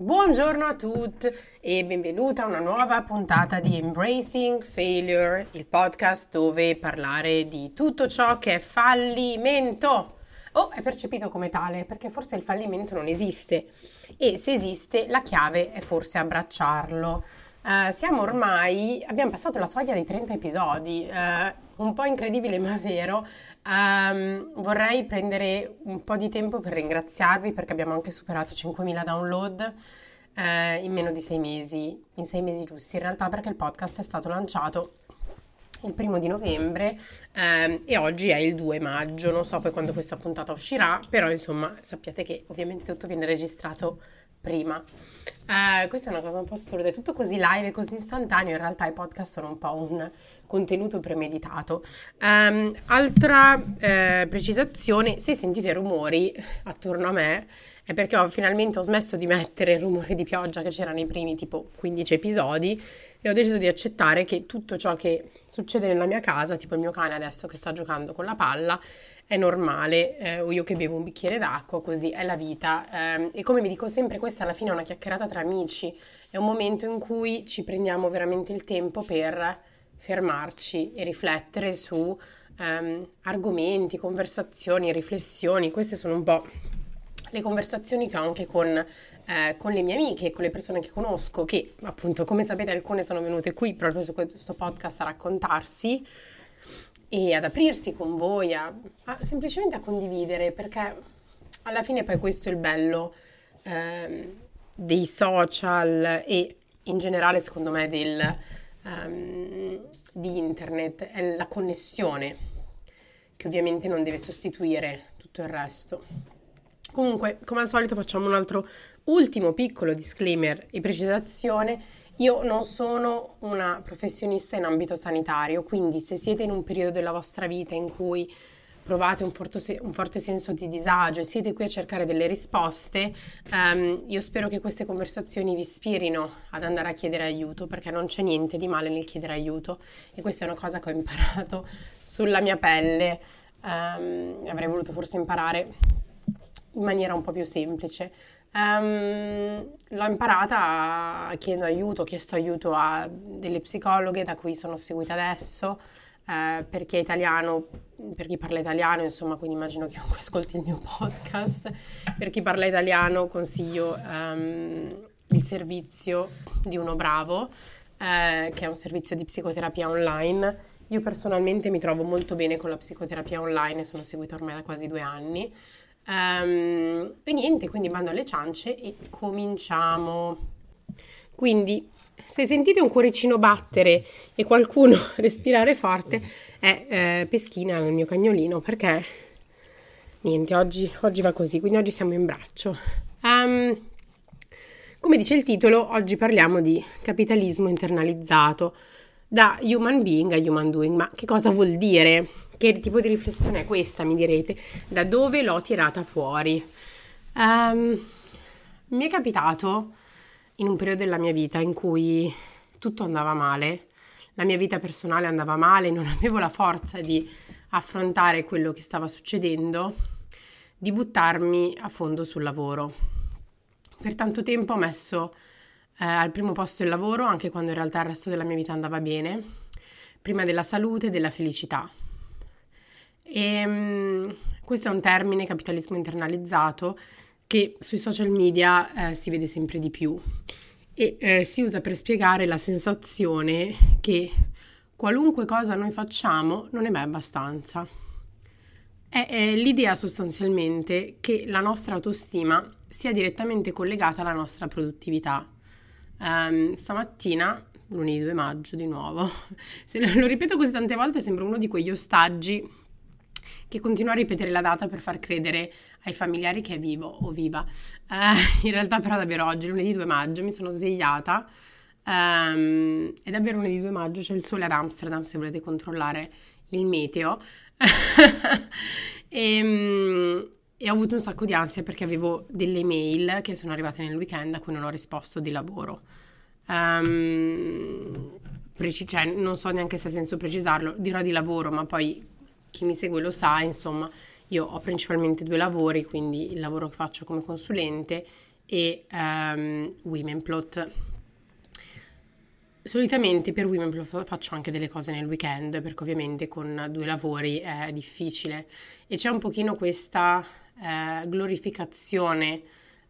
Buongiorno a tutti e benvenuta a una nuova puntata di Embracing Failure, il podcast dove parlare di tutto ciò che è fallimento o è percepito come tale, perché forse il fallimento non esiste e se esiste la chiave è forse abbracciarlo. Uh, siamo ormai, abbiamo passato la soglia dei 30 episodi, uh, un po' incredibile ma vero. Um, vorrei prendere un po' di tempo per ringraziarvi perché abbiamo anche superato 5.000 download uh, in meno di 6 mesi, in 6 mesi giusti in realtà perché il podcast è stato lanciato il primo di novembre ehm, e oggi è il 2 maggio, non so poi quando questa puntata uscirà, però insomma sappiate che ovviamente tutto viene registrato prima. Eh, questa è una cosa un po' assurda, è tutto così live e così istantaneo, in realtà i podcast sono un po' un contenuto premeditato. Um, altra eh, precisazione, se sentite rumori attorno a me è perché ho finalmente ho smesso di mettere il rumore di pioggia che c'era nei primi tipo 15 episodi e ho deciso di accettare che tutto ciò che succede nella mia casa, tipo il mio cane adesso che sta giocando con la palla, è normale, eh, o io che bevo un bicchiere d'acqua, così è la vita. Eh, e come vi dico sempre, questa alla fine è una chiacchierata tra amici, è un momento in cui ci prendiamo veramente il tempo per fermarci e riflettere su ehm, argomenti, conversazioni, riflessioni. Queste sono un po' le conversazioni che ho anche con, eh, con, le mie amiche, con le persone che conosco, che appunto, come sapete, alcune sono venute qui proprio su questo podcast a raccontarsi e ad aprirsi con voi, a, a, semplicemente a condividere, perché alla fine poi questo è il bello eh, dei social e in generale secondo me del, um, di internet, è la connessione che ovviamente non deve sostituire tutto il resto. Comunque, come al solito facciamo un altro ultimo piccolo disclaimer e precisazione io non sono una professionista in ambito sanitario, quindi se siete in un periodo della vostra vita in cui provate un, forte, un forte senso di disagio e siete qui a cercare delle risposte, um, io spero che queste conversazioni vi ispirino ad andare a chiedere aiuto, perché non c'è niente di male nel chiedere aiuto. E questa è una cosa che ho imparato sulla mia pelle, um, avrei voluto forse imparare in maniera un po' più semplice. Um, l'ho imparata chiedendo aiuto, ho chiesto aiuto a delle psicologhe da cui sono seguita adesso, eh, per chi è italiano, per chi parla italiano, insomma, quindi immagino chiunque ascolti il mio podcast, per chi parla italiano consiglio um, il servizio di Uno Bravo, eh, che è un servizio di psicoterapia online. Io personalmente mi trovo molto bene con la psicoterapia online, sono seguita ormai da quasi due anni. Um, e niente, quindi mando alle ciance e cominciamo. Quindi, se sentite un cuoricino battere e qualcuno respirare forte, è eh, Peschina, il mio cagnolino, perché niente, oggi, oggi, va così, quindi oggi siamo in braccio. Um, come dice il titolo, oggi parliamo di capitalismo internalizzato da human being a human doing. Ma che cosa vuol dire? Che tipo di riflessione è questa, mi direte? Da dove l'ho tirata fuori? Um, mi è capitato in un periodo della mia vita in cui tutto andava male, la mia vita personale andava male, non avevo la forza di affrontare quello che stava succedendo, di buttarmi a fondo sul lavoro. Per tanto tempo ho messo eh, al primo posto il lavoro, anche quando in realtà il resto della mia vita andava bene, prima della salute e della felicità. E, um, questo è un termine, capitalismo internalizzato, che sui social media eh, si vede sempre di più e eh, si usa per spiegare la sensazione che qualunque cosa noi facciamo non è mai abbastanza. È, è l'idea sostanzialmente che la nostra autostima sia direttamente collegata alla nostra produttività. Um, stamattina, lunedì 2 maggio di nuovo, se lo ripeto così tante volte sembra uno di quegli ostaggi che continua a ripetere la data per far credere ai familiari che è vivo o viva. Uh, in realtà però davvero oggi, lunedì 2 maggio, mi sono svegliata um, è davvero lunedì 2 maggio, c'è il sole ad Amsterdam se volete controllare il meteo. e, um, e ho avuto un sacco di ansia perché avevo delle mail che sono arrivate nel weekend a cui non ho risposto di lavoro. Um, preci- cioè, non so neanche se ha senso precisarlo, dirò di lavoro, ma poi chi mi segue lo sa, insomma, io ho principalmente due lavori, quindi il lavoro che faccio come consulente e um, Womenplot. Solitamente per Womenplot faccio anche delle cose nel weekend perché ovviamente con due lavori è difficile e c'è un pochino questa eh, glorificazione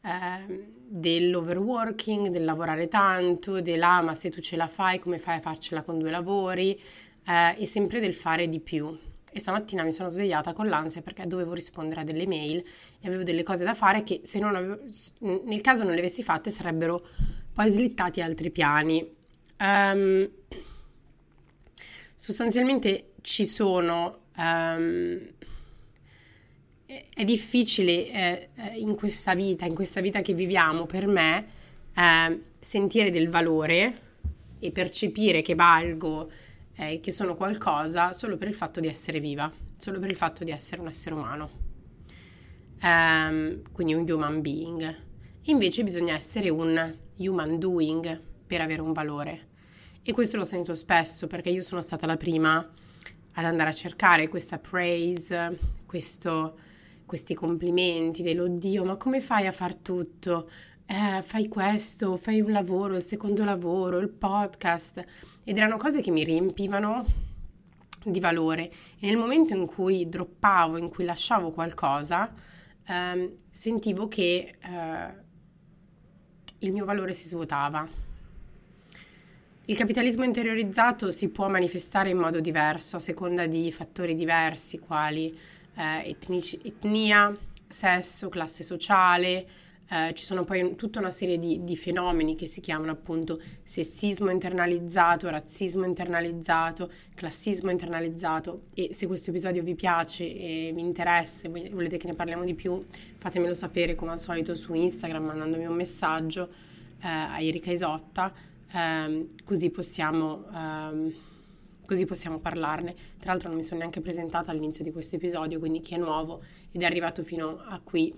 eh, dell'overworking, del lavorare tanto, della ma se tu ce la fai come fai a farcela con due lavori eh, e sempre del fare di più. E stamattina mi sono svegliata con l'ansia perché dovevo rispondere a delle mail e avevo delle cose da fare che se non avevo, nel caso non le avessi fatte sarebbero poi slittati altri piani. Um, sostanzialmente ci sono um, è difficile eh, eh, in questa vita, in questa vita che viviamo, per me, eh, sentire del valore e percepire che valgo, eh, che sono qualcosa solo per il fatto di essere viva, solo per il fatto di essere un essere umano. Um, quindi un human being. Invece bisogna essere un human doing per avere un valore. E questo lo sento spesso perché io sono stata la prima ad andare a cercare questa praise, questo questi complimenti dell'oddio, ma come fai a far tutto? Eh, fai questo, fai un lavoro, il secondo lavoro, il podcast. Ed erano cose che mi riempivano di valore. E nel momento in cui droppavo, in cui lasciavo qualcosa, ehm, sentivo che eh, il mio valore si svuotava. Il capitalismo interiorizzato si può manifestare in modo diverso a seconda di fattori diversi, quali eh, etnici, etnia, sesso, classe sociale, eh, ci sono poi tutta una serie di, di, fenomeni che si chiamano appunto sessismo internalizzato, razzismo internalizzato, classismo internalizzato e se questo episodio vi piace e vi interessa e volete che ne parliamo di più fatemelo sapere come al solito su Instagram mandandomi un messaggio eh, a Erika Isotta ehm, così possiamo ehm, così possiamo parlarne. Tra l'altro non mi sono neanche presentata all'inizio di questo episodio, quindi chi è nuovo ed è arrivato fino a qui,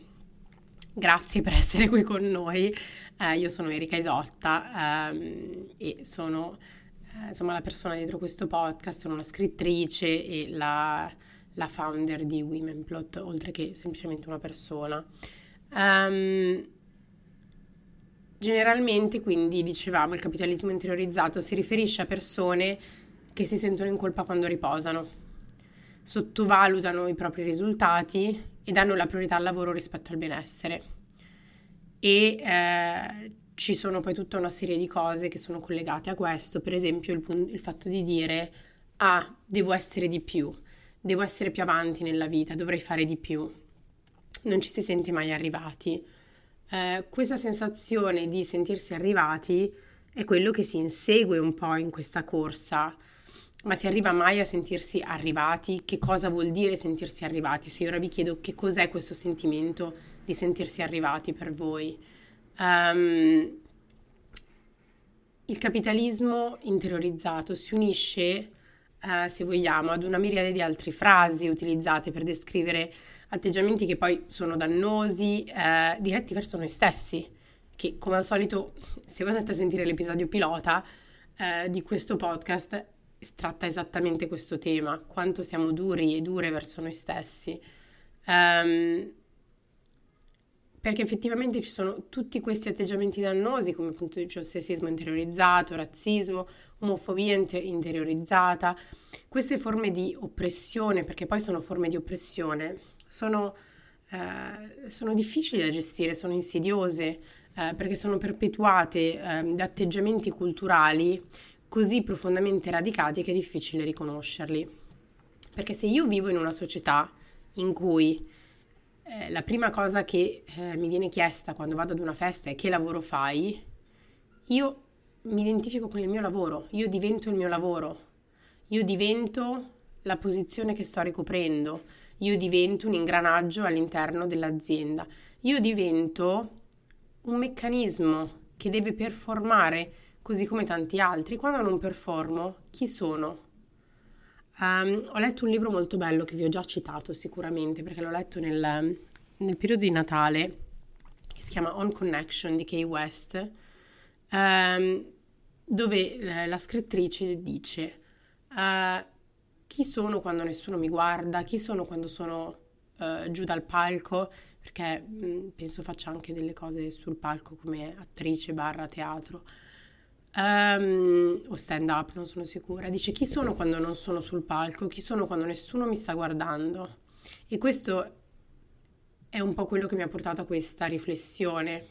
grazie per essere qui con noi. Eh, io sono Erika Isotta ehm, e sono eh, insomma la persona dietro questo podcast, sono una scrittrice e la, la founder di Womenplot, oltre che semplicemente una persona. Um, generalmente, quindi, dicevamo, il capitalismo interiorizzato si riferisce a persone che si sentono in colpa quando riposano, sottovalutano i propri risultati e danno la priorità al lavoro rispetto al benessere. E eh, ci sono poi tutta una serie di cose che sono collegate a questo, per esempio il, il fatto di dire ah, devo essere di più, devo essere più avanti nella vita, dovrei fare di più. Non ci si sente mai arrivati. Eh, questa sensazione di sentirsi arrivati è quello che si insegue un po' in questa corsa ma si arriva mai a sentirsi arrivati? Che cosa vuol dire sentirsi arrivati? Se io ora vi chiedo che cos'è questo sentimento di sentirsi arrivati per voi. Um, il capitalismo interiorizzato si unisce, uh, se vogliamo, ad una miriade di altre frasi utilizzate per descrivere atteggiamenti che poi sono dannosi, uh, diretti verso noi stessi, che come al solito, se voi andate a sentire l'episodio pilota uh, di questo podcast, tratta esattamente questo tema, quanto siamo duri e dure verso noi stessi. Um, perché effettivamente ci sono tutti questi atteggiamenti dannosi, come appunto dicevo, sessismo interiorizzato, razzismo, omofobia inter- interiorizzata, queste forme di oppressione, perché poi sono forme di oppressione, sono, eh, sono difficili da gestire, sono insidiose, eh, perché sono perpetuate eh, da atteggiamenti culturali così profondamente radicati che è difficile riconoscerli. Perché se io vivo in una società in cui eh, la prima cosa che eh, mi viene chiesta quando vado ad una festa è che lavoro fai, io mi identifico con il mio lavoro, io divento il mio lavoro, io divento la posizione che sto ricoprendo, io divento un ingranaggio all'interno dell'azienda, io divento un meccanismo che deve performare così come tanti altri. Quando non performo, chi sono? Um, ho letto un libro molto bello che vi ho già citato sicuramente perché l'ho letto nel, nel periodo di Natale, si chiama On Connection di Kay West, um, dove la scrittrice dice uh, chi sono quando nessuno mi guarda, chi sono quando sono uh, giù dal palco, perché mh, penso faccia anche delle cose sul palco come attrice barra teatro. Um, o stand up, non sono sicura. Dice chi sono quando non sono sul palco, chi sono quando nessuno mi sta guardando. E questo è un po' quello che mi ha portato a questa riflessione.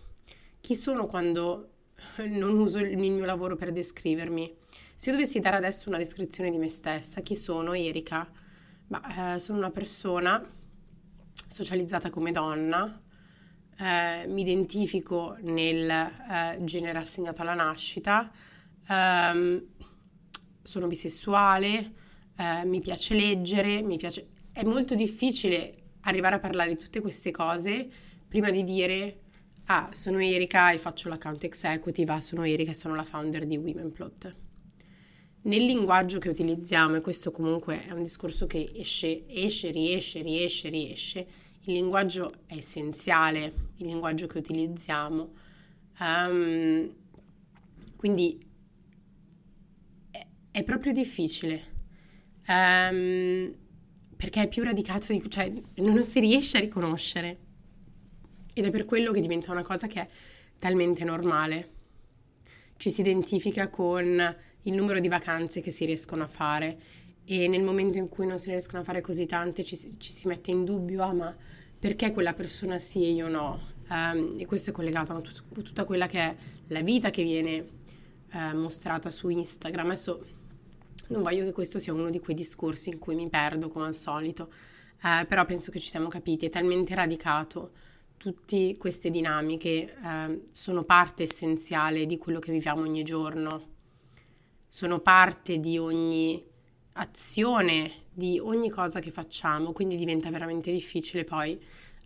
Chi sono quando non uso il mio lavoro per descrivermi? Se io dovessi dare adesso una descrizione di me stessa, chi sono Erika? Bah, eh, sono una persona socializzata come donna, eh, mi identifico nel eh, genere assegnato alla nascita, ehm, sono bisessuale, eh, mi piace leggere, mi piace... È molto difficile arrivare a parlare di tutte queste cose prima di dire ah, sono Erika e faccio l'account executive, ah, sono Erika e sono la founder di Womenplot. Nel linguaggio che utilizziamo, e questo comunque è un discorso che esce, esce, riesce, riesce, riesce, il linguaggio è essenziale, il linguaggio che utilizziamo. Um, quindi è, è, proprio difficile um, perché è più radicato di cioè non si riesce a riconoscere ed è per quello che diventa una cosa che è talmente normale. Ci si identifica con il numero di vacanze che si riescono a fare e nel momento in cui non se ne riescono a fare così tante ci, ci si mette in dubbio, ah ma perché quella persona sì e io no. Um, e questo è collegato a tut- tutta quella che è la vita che viene uh, mostrata su Instagram. Adesso non voglio che questo sia uno di quei discorsi in cui mi perdo come al solito, uh, però penso che ci siamo capiti, è talmente radicato. Tutte queste dinamiche uh, sono parte essenziale di quello che viviamo ogni giorno, sono parte di ogni azione di ogni cosa che facciamo, quindi diventa veramente difficile poi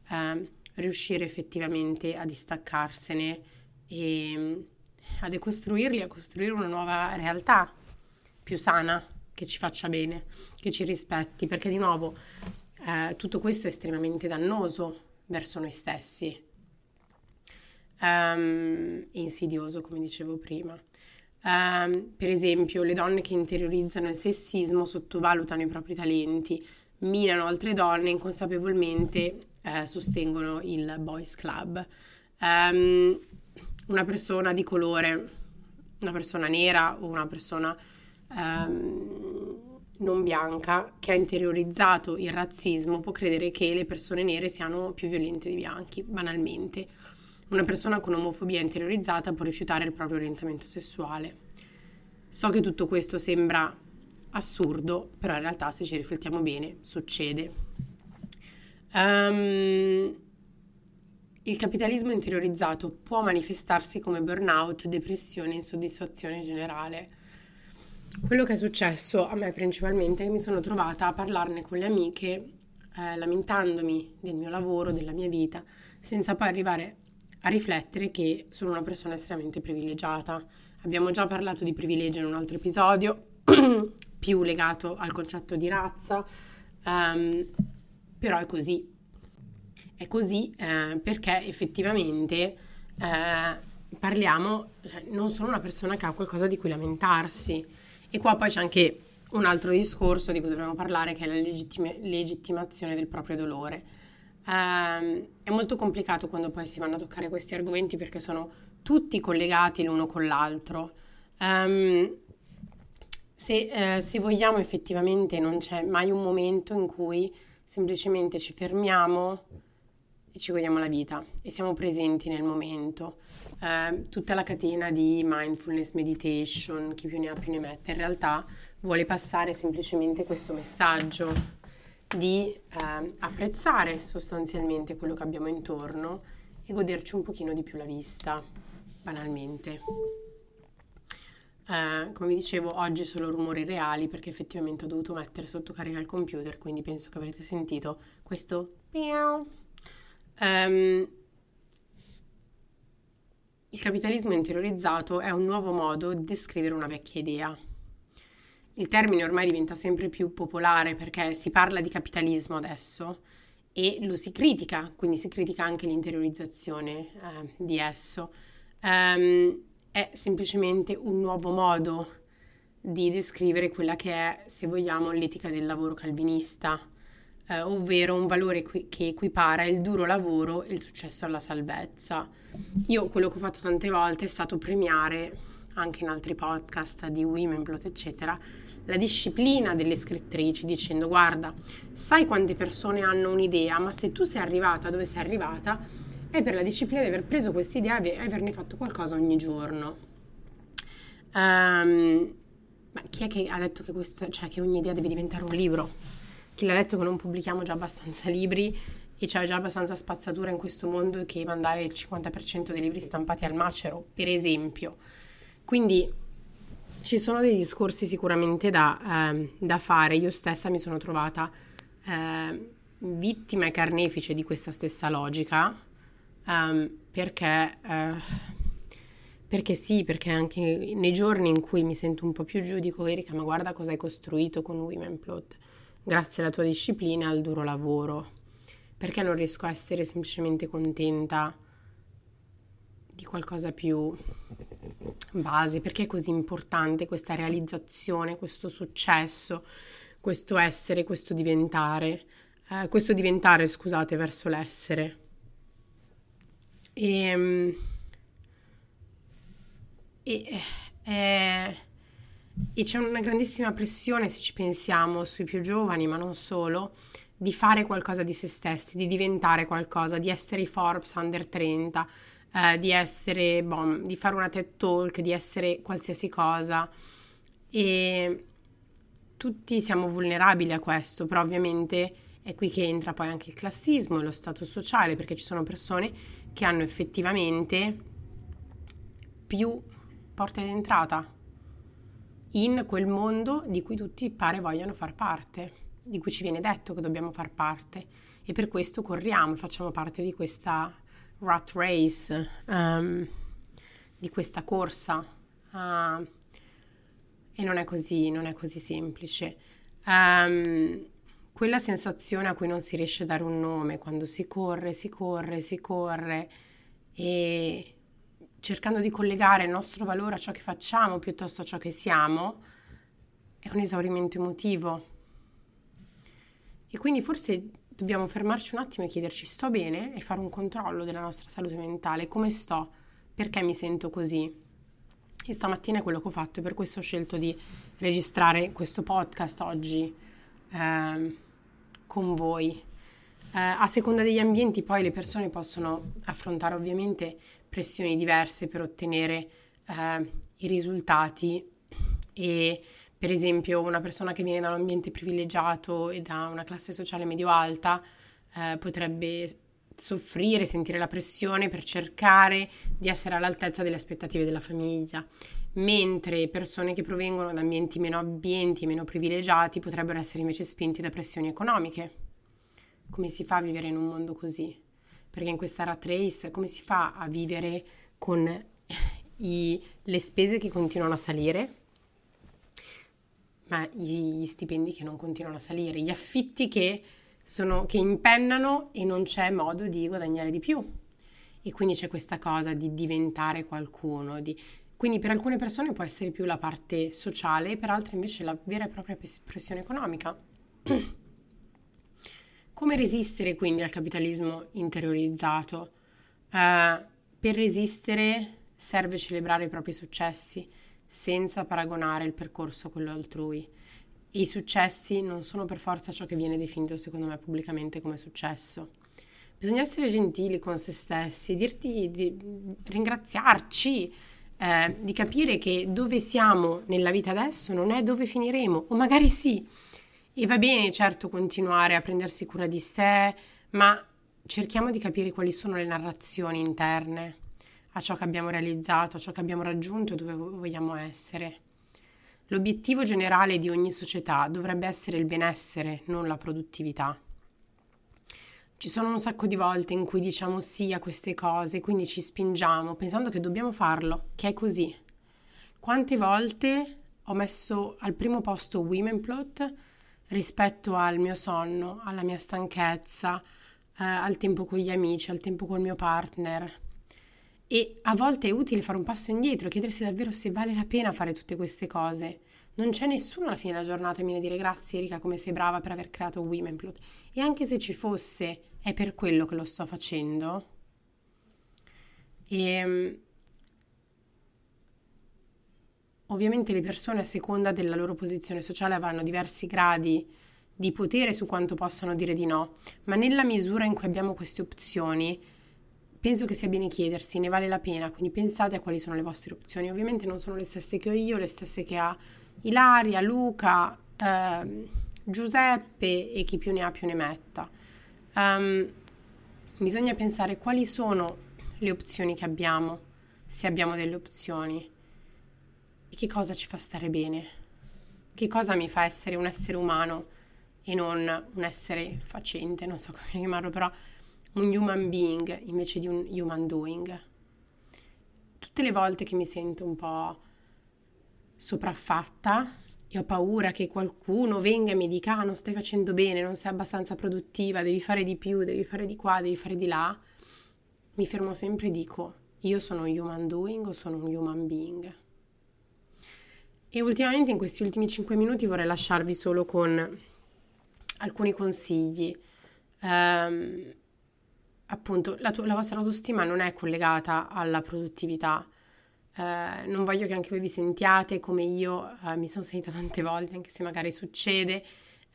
eh, riuscire effettivamente a distaccarsene e mm, a decostruirli, a costruire una nuova realtà più sana, che ci faccia bene, che ci rispetti, perché di nuovo eh, tutto questo è estremamente dannoso verso noi stessi, um, insidioso come dicevo prima. Um, per esempio, le donne che interiorizzano il sessismo sottovalutano i propri talenti, minano altre donne inconsapevolmente eh, sostengono il boys club. Um, una persona di colore, una persona nera o una persona um, non bianca che ha interiorizzato il razzismo può credere che le persone nere siano più violente dei bianchi, banalmente una persona con omofobia interiorizzata può rifiutare il proprio orientamento sessuale. So che tutto questo sembra assurdo, però in realtà se ci riflettiamo bene succede. Um, il capitalismo interiorizzato può manifestarsi come burnout, depressione e insoddisfazione generale. Quello che è successo a me principalmente è che mi sono trovata a parlarne con le amiche, eh, lamentandomi del mio lavoro, della mia vita, senza poi arrivare a riflettere che sono una persona estremamente privilegiata. Abbiamo già parlato di privilegio in un altro episodio, più legato al concetto di razza, um, però è così. È così eh, perché effettivamente eh, parliamo, cioè, non sono una persona che ha qualcosa di cui lamentarsi. E qua poi c'è anche un altro discorso di cui dovremmo parlare, che è la legittima- legittimazione del proprio dolore Um, è molto complicato quando poi si vanno a toccare questi argomenti perché sono tutti collegati l'uno con l'altro. Um, se, eh, se vogliamo effettivamente non c'è mai un momento in cui semplicemente ci fermiamo e ci godiamo la vita e siamo presenti nel momento. Eh, tutta la catena di mindfulness, meditation, chi più ne ha più ne mette, in realtà vuole passare semplicemente questo messaggio di eh, apprezzare sostanzialmente quello che abbiamo intorno e goderci un pochino di più la vista, banalmente. Eh, come vi dicevo, oggi solo rumori reali perché effettivamente ho dovuto mettere sotto carica il computer, quindi penso che avrete sentito questo miau. Um, il capitalismo interiorizzato è un nuovo modo di descrivere una vecchia idea il termine ormai diventa sempre più popolare perché si parla di capitalismo adesso e lo si critica, quindi si critica anche l'interiorizzazione eh, di esso. Um, è semplicemente un nuovo modo di descrivere quella che è, se vogliamo, l'etica del lavoro calvinista. eh, ovvero un valore qui- che equipara il duro lavoro e il successo alla salvezza. Io quello che ho fatto tante volte è stato premiare, anche in altri podcast di Womenplot, eccetera, la disciplina delle scrittrici dicendo guarda, sai quante persone hanno un'idea, ma se tu sei arrivata dove sei arrivata è per la disciplina di aver preso questa idea e averne fatto qualcosa ogni giorno. Um, ma chi è che ha detto che, questa, cioè, che ogni idea deve diventare un libro? Chi l'ha detto che non pubblichiamo già abbastanza libri e c'è già abbastanza spazzatura in questo mondo che mandare il 50% dei libri stampati al macero, per esempio. Quindi ci sono dei discorsi sicuramente da, eh, da fare. Io stessa mi sono trovata eh, vittima e carnefice di questa stessa logica um, perché, eh, perché sì, perché anche nei giorni in cui mi sento un po' più giù dico Erika ma guarda cosa hai costruito con Women Plot grazie alla tua disciplina e al duro lavoro perché non riesco a essere semplicemente contenta di qualcosa più base, perché è così importante questa realizzazione, questo successo, questo essere, questo diventare, eh, questo diventare, scusate, verso l'essere. E, e, e, e c'è una grandissima pressione, se ci pensiamo, sui più giovani, ma non solo, di fare qualcosa di se stessi, di diventare qualcosa, di essere i Forbes under 30, eh, di essere, boh, di fare una TED Talk, di essere qualsiasi cosa. E tutti siamo vulnerabili a questo, però ovviamente è qui che entra poi anche il classismo e lo stato sociale, perché ci sono persone che hanno effettivamente più porte d'entrata in quel mondo di cui tutti pare vogliano far parte, di cui ci viene detto che dobbiamo far parte e per questo corriamo, facciamo parte di questa rat race, um, di questa corsa. Uh, e non è così, non è così semplice. Um, quella sensazione a cui non si riesce a dare un nome, quando si corre, si corre, si corre e cercando di collegare il nostro valore a ciò che facciamo piuttosto a ciò che siamo, è un esaurimento emotivo. E quindi forse dobbiamo fermarci un attimo e chiederci sto bene e fare un controllo della nostra salute mentale, come sto, perché mi sento così. E stamattina è quello che ho fatto e per questo ho scelto di registrare questo podcast oggi eh, con voi. Eh, a seconda degli ambienti poi le persone possono affrontare ovviamente pressioni diverse per ottenere eh, i risultati e per esempio una persona che viene da un ambiente privilegiato e da una classe sociale medio-alta eh, potrebbe soffrire, sentire la pressione per cercare di essere all'altezza delle aspettative della famiglia, mentre persone che provengono da ambienti meno ambienti, meno privilegiati potrebbero essere invece spinti da pressioni economiche. Come si fa a vivere in un mondo così? Perché in questa rat race come si fa a vivere con i, le spese che continuano a salire? Ma gli stipendi che non continuano a salire, gli affitti che, sono, che impennano e non c'è modo di guadagnare di più. E quindi c'è questa cosa di diventare qualcuno. Di... Quindi per alcune persone può essere più la parte sociale, per altre invece la vera e propria pressione economica. Come resistere quindi al capitalismo interiorizzato? Uh, per resistere serve celebrare i propri successi, senza paragonare il percorso a quello altrui. E i successi non sono per forza ciò che viene definito secondo me pubblicamente come successo. Bisogna essere gentili con se stessi, dirti di ringraziarci, eh, di capire che dove siamo nella vita adesso non è dove finiremo, o magari sì. E va bene certo continuare a prendersi cura di sé, ma cerchiamo di capire quali sono le narrazioni interne a ciò che abbiamo realizzato, a ciò che abbiamo raggiunto e dove vogliamo essere. L'obiettivo generale di ogni società dovrebbe essere il benessere, non la produttività. Ci sono un sacco di volte in cui diciamo sì a queste cose, quindi ci spingiamo pensando che dobbiamo farlo, che è così. Quante volte ho messo al primo posto Women Plot rispetto al mio sonno, alla mia stanchezza, eh, al tempo con gli amici, al tempo col mio partner, e a volte è utile fare un passo indietro, chiedersi davvero se vale la pena fare tutte queste cose Non c'è nessuno alla fine della giornata mi viene a dire grazie Erika come sei brava per aver creato Womenplot. E anche se ci fosse, è per quello che lo sto facendo. E ehm, ovviamente le persone a seconda della loro posizione sociale avranno diversi gradi di potere su quanto possano dire di no, ma nella misura in cui abbiamo queste opzioni, penso che sia bene chiedersi, ne vale la pena, quindi pensate a quali sono le vostre opzioni. Ovviamente non sono le stesse che ho io, le stesse che ha Ilaria, Luca, eh, Giuseppe e chi più ne ha più ne metta. Um, bisogna pensare quali sono le opzioni che abbiamo, se abbiamo delle opzioni, e che cosa ci fa stare bene, che cosa mi fa essere un essere umano e non un essere facente, non so come chiamarlo, però un human being invece di un human doing. Tutte le volte che mi sento un po' sopraffatta e ho paura che qualcuno venga e mi dica ah, non stai facendo bene, non sei abbastanza produttiva, devi fare di più, devi fare di qua, devi fare di là, mi fermo sempre e dico io sono un human doing o sono un human being. E ultimamente in questi ultimi 5 minuti vorrei lasciarvi solo con alcuni consigli. Um, appunto, la, tu- la vostra autostima non è collegata alla produttività. Uh, non voglio che anche voi vi sentiate come io uh, mi sono sentita tante volte, anche se magari succede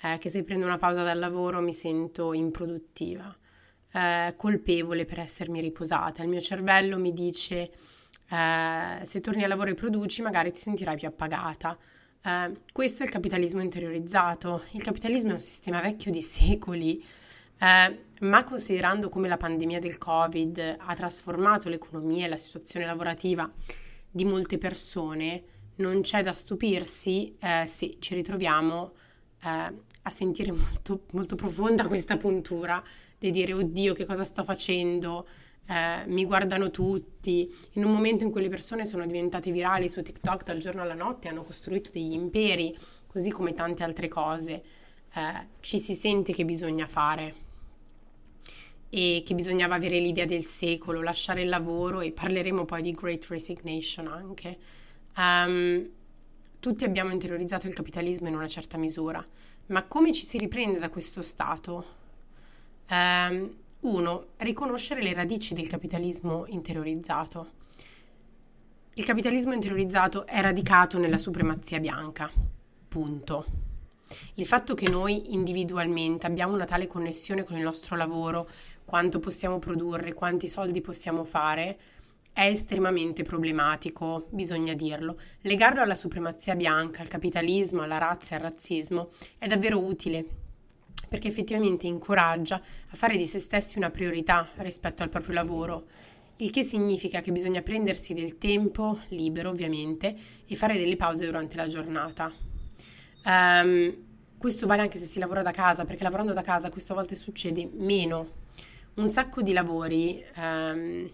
uh, che se prendo una pausa dal lavoro mi sento improduttiva, colpevole per essermi riposata. Il mio cervello mi dice se torni al lavoro e produci magari ti sentirai più appagata. Eh, questo è il capitalismo interiorizzato. Il capitalismo è un sistema vecchio di secoli, eh, ma considerando come la pandemia del Covid ha trasformato l'economia e la situazione lavorativa di molte persone, non c'è da stupirsi eh, se ci ritroviamo eh, a sentire molto, molto profonda questa puntura di dire oddio che cosa sto facendo, eh, mi guardano tutti, in un momento in cui le persone sono diventate virali su TikTok dal giorno alla notte, hanno costruito degli imperi, così come tante altre cose, eh, ci si sente che bisogna fare e che bisognava avere l'idea del secolo, lasciare il lavoro e parleremo poi di Great Resignation anche. Um, tutti abbiamo interiorizzato il capitalismo in una certa misura, ma come ci si riprende da questo stato? Um, uno, riconoscere le radici del capitalismo interiorizzato. Il capitalismo interiorizzato è radicato nella supremazia bianca. Punto. Il fatto che noi individualmente abbiamo una tale connessione con il nostro lavoro, quanto possiamo produrre, quanti soldi possiamo fare, è estremamente problematico, bisogna dirlo. Legarlo alla supremazia bianca, al capitalismo, alla razza e al razzismo è davvero utile perché effettivamente incoraggia a fare di se stessi una priorità rispetto al proprio lavoro, il che significa che bisogna prendersi del tempo libero ovviamente e fare delle pause durante la giornata. Um, questo vale anche se si lavora da casa, perché lavorando da casa questa volta succede meno. Un sacco di lavori um,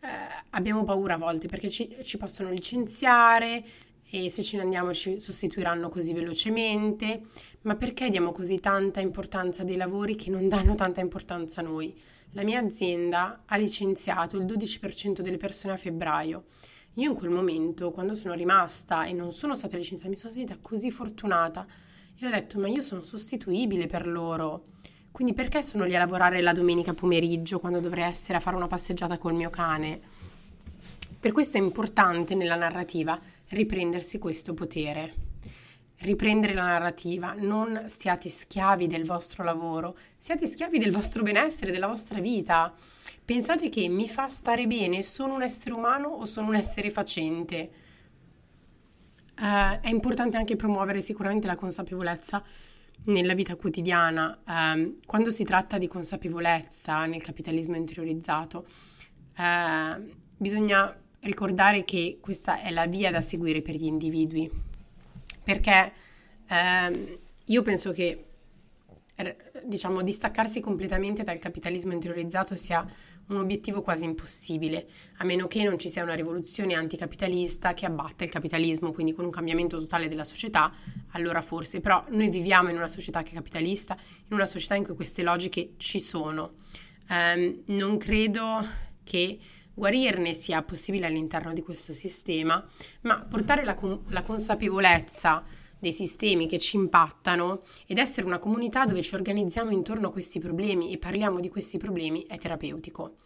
eh, abbiamo paura a volte perché ci, ci possono licenziare, e se ce ne andiamo ci sostituiranno così velocemente, ma perché diamo così tanta importanza dei lavori che non danno tanta importanza a noi? La mia azienda ha licenziato il 12% delle persone a febbraio. Io in quel momento, quando sono rimasta e non sono stata licenziata, mi sono sentita così fortunata e ho detto, ma io sono sostituibile per loro. Quindi perché sono lì a lavorare la domenica pomeriggio quando dovrei essere a fare una passeggiata col mio cane? Per questo è importante nella narrativa riprendersi questo potere. Riprendere la narrativa, non siate schiavi del vostro lavoro, siate schiavi del vostro benessere, della vostra vita. Pensate che mi fa stare bene, sono un essere umano o sono un essere facente? Uh, è importante anche promuovere sicuramente la consapevolezza nella vita quotidiana. Uh, quando si tratta di consapevolezza nel capitalismo interiorizzato, uh, bisogna ricordare che questa è la via da seguire per gli individui, perché ehm, io penso che diciamo distaccarsi completamente dal capitalismo interiorizzato sia un obiettivo quasi impossibile, a meno che non ci sia una rivoluzione anticapitalista che abbatta il capitalismo, quindi con un cambiamento totale della società, allora forse, però noi viviamo in una società che è capitalista, in una società in cui queste logiche ci sono. Um, non credo che guarirne sia possibile all'interno di questo sistema, ma portare la, la consapevolezza dei sistemi che ci impattano ed essere una comunità dove ci organizziamo intorno a questi problemi e parliamo di questi problemi è terapeutico.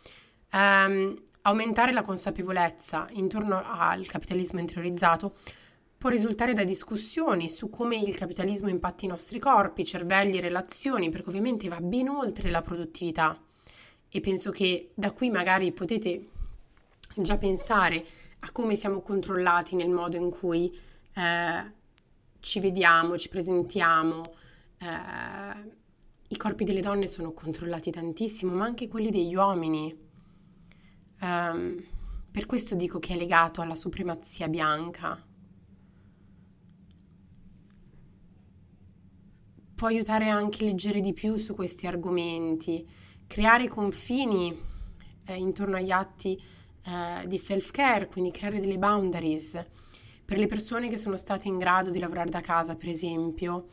Um, aumentare la consapevolezza intorno al capitalismo interiorizzato può risultare da discussioni su come il capitalismo impatti i nostri corpi, cervelli, relazioni, perché ovviamente va ben oltre la produttività. E penso che da qui magari potete già pensare a come siamo controllati nel modo in cui eh, ci vediamo, ci presentiamo. Eh, I corpi delle donne sono controllati tantissimo, ma anche quelli degli uomini. Um, per questo dico che è legato alla supremazia bianca. Può aiutare anche a leggere di più su questi argomenti, creare confini eh, intorno agli atti eh, di self-care, quindi creare delle boundaries. Per le persone che sono state in grado di lavorare da casa, per esempio,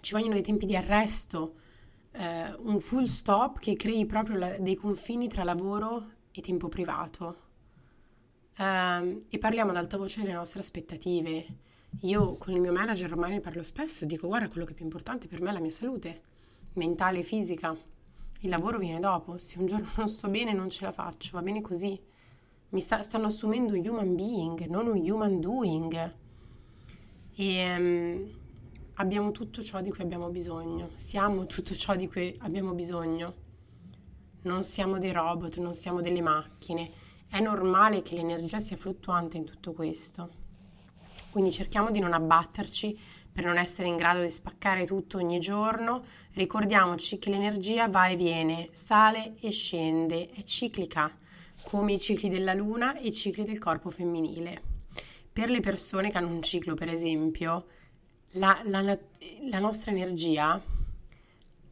ci vogliono dei tempi di arresto, eh, un full stop che crei proprio la, dei confini tra lavoro e tempo privato. Eh, e parliamo ad alta voce delle nostre aspettative. Io con il mio manager ormai ne parlo spesso, dico guarda quello che è più importante per me è la mia salute mentale e fisica il lavoro viene dopo. Se un giorno non sto bene, non ce la faccio, va bene così. Mi sta, stanno assumendo un human being, non un human doing. E um, abbiamo tutto ciò di cui abbiamo bisogno. Siamo tutto ciò di cui abbiamo bisogno. Non siamo dei robot, non siamo delle macchine. È normale che l'energia sia fluttuante in tutto questo. Quindi cerchiamo di non abbatterci per non essere in grado di spaccare tutto ogni giorno, ricordiamoci che l'energia va e viene, sale e scende, è ciclica, come i cicli della luna e i cicli del corpo femminile. Per le persone che hanno un ciclo, per esempio, la, la, la nostra energia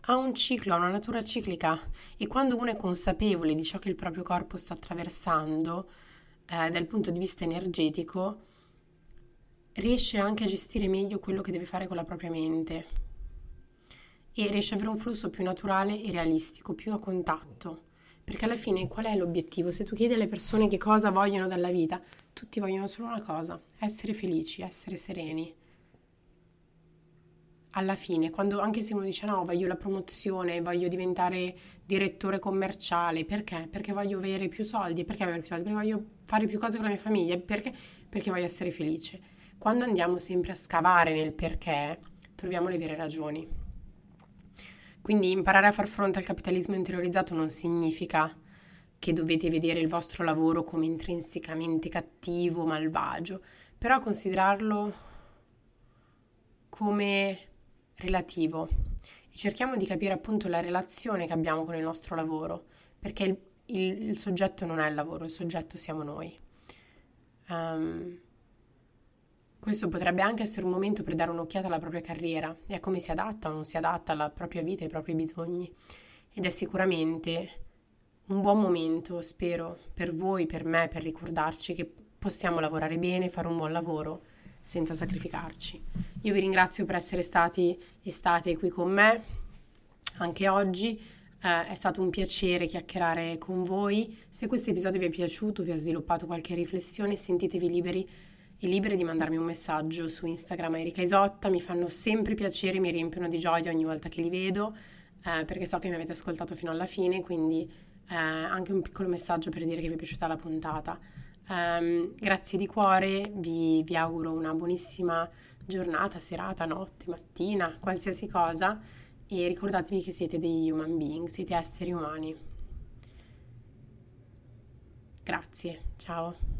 ha un ciclo, ha una natura ciclica e quando uno è consapevole di ciò che il proprio corpo sta attraversando eh, dal punto di vista energetico, riesce anche a gestire meglio quello che deve fare con la propria mente e riesce ad avere un flusso più naturale e realistico, più a contatto. Perché alla fine qual è l'obiettivo? Se tu chiedi alle persone che cosa vogliono dalla vita, tutti vogliono solo una cosa, essere felici, essere sereni. Alla fine, quando anche se uno dice no, voglio la promozione, voglio diventare direttore commerciale, perché? Perché voglio avere più soldi, perché avere più soldi? Perché voglio fare più cose con la mia famiglia, perché? Perché voglio essere felice quando andiamo sempre a scavare nel perché, troviamo le vere ragioni. Quindi imparare a far fronte al capitalismo interiorizzato non significa che dovete vedere il vostro lavoro come intrinsecamente cattivo, malvagio, però considerarlo come relativo cerchiamo di capire appunto la relazione che abbiamo con il nostro lavoro, perché il, il, il soggetto non è il lavoro, il soggetto siamo noi. Um, questo potrebbe anche essere un momento per dare un'occhiata alla propria carriera e a come si adatta o non si adatta alla propria vita ai propri bisogni. Ed è sicuramente un buon momento, spero, per voi, per me, per ricordarci che possiamo lavorare bene, fare un buon lavoro senza sacrificarci. Io vi ringrazio per essere stati e state qui con me anche oggi. Eh, è stato un piacere chiacchierare con voi. Se questo episodio vi è piaciuto, vi ha sviluppato qualche riflessione, sentitevi liberi e liberi di mandarmi un messaggio su Instagram a Erika Isotta, mi fanno sempre piacere, mi riempiono di gioia ogni volta che li vedo, eh, perché so che mi avete ascoltato fino alla fine, quindi eh, anche un piccolo messaggio per dire che vi è piaciuta la puntata. Um, grazie di cuore, vi, vi auguro una buonissima giornata, serata, notte, mattina, qualsiasi cosa e ricordatevi che siete dei human being, siete esseri umani. Grazie, ciao.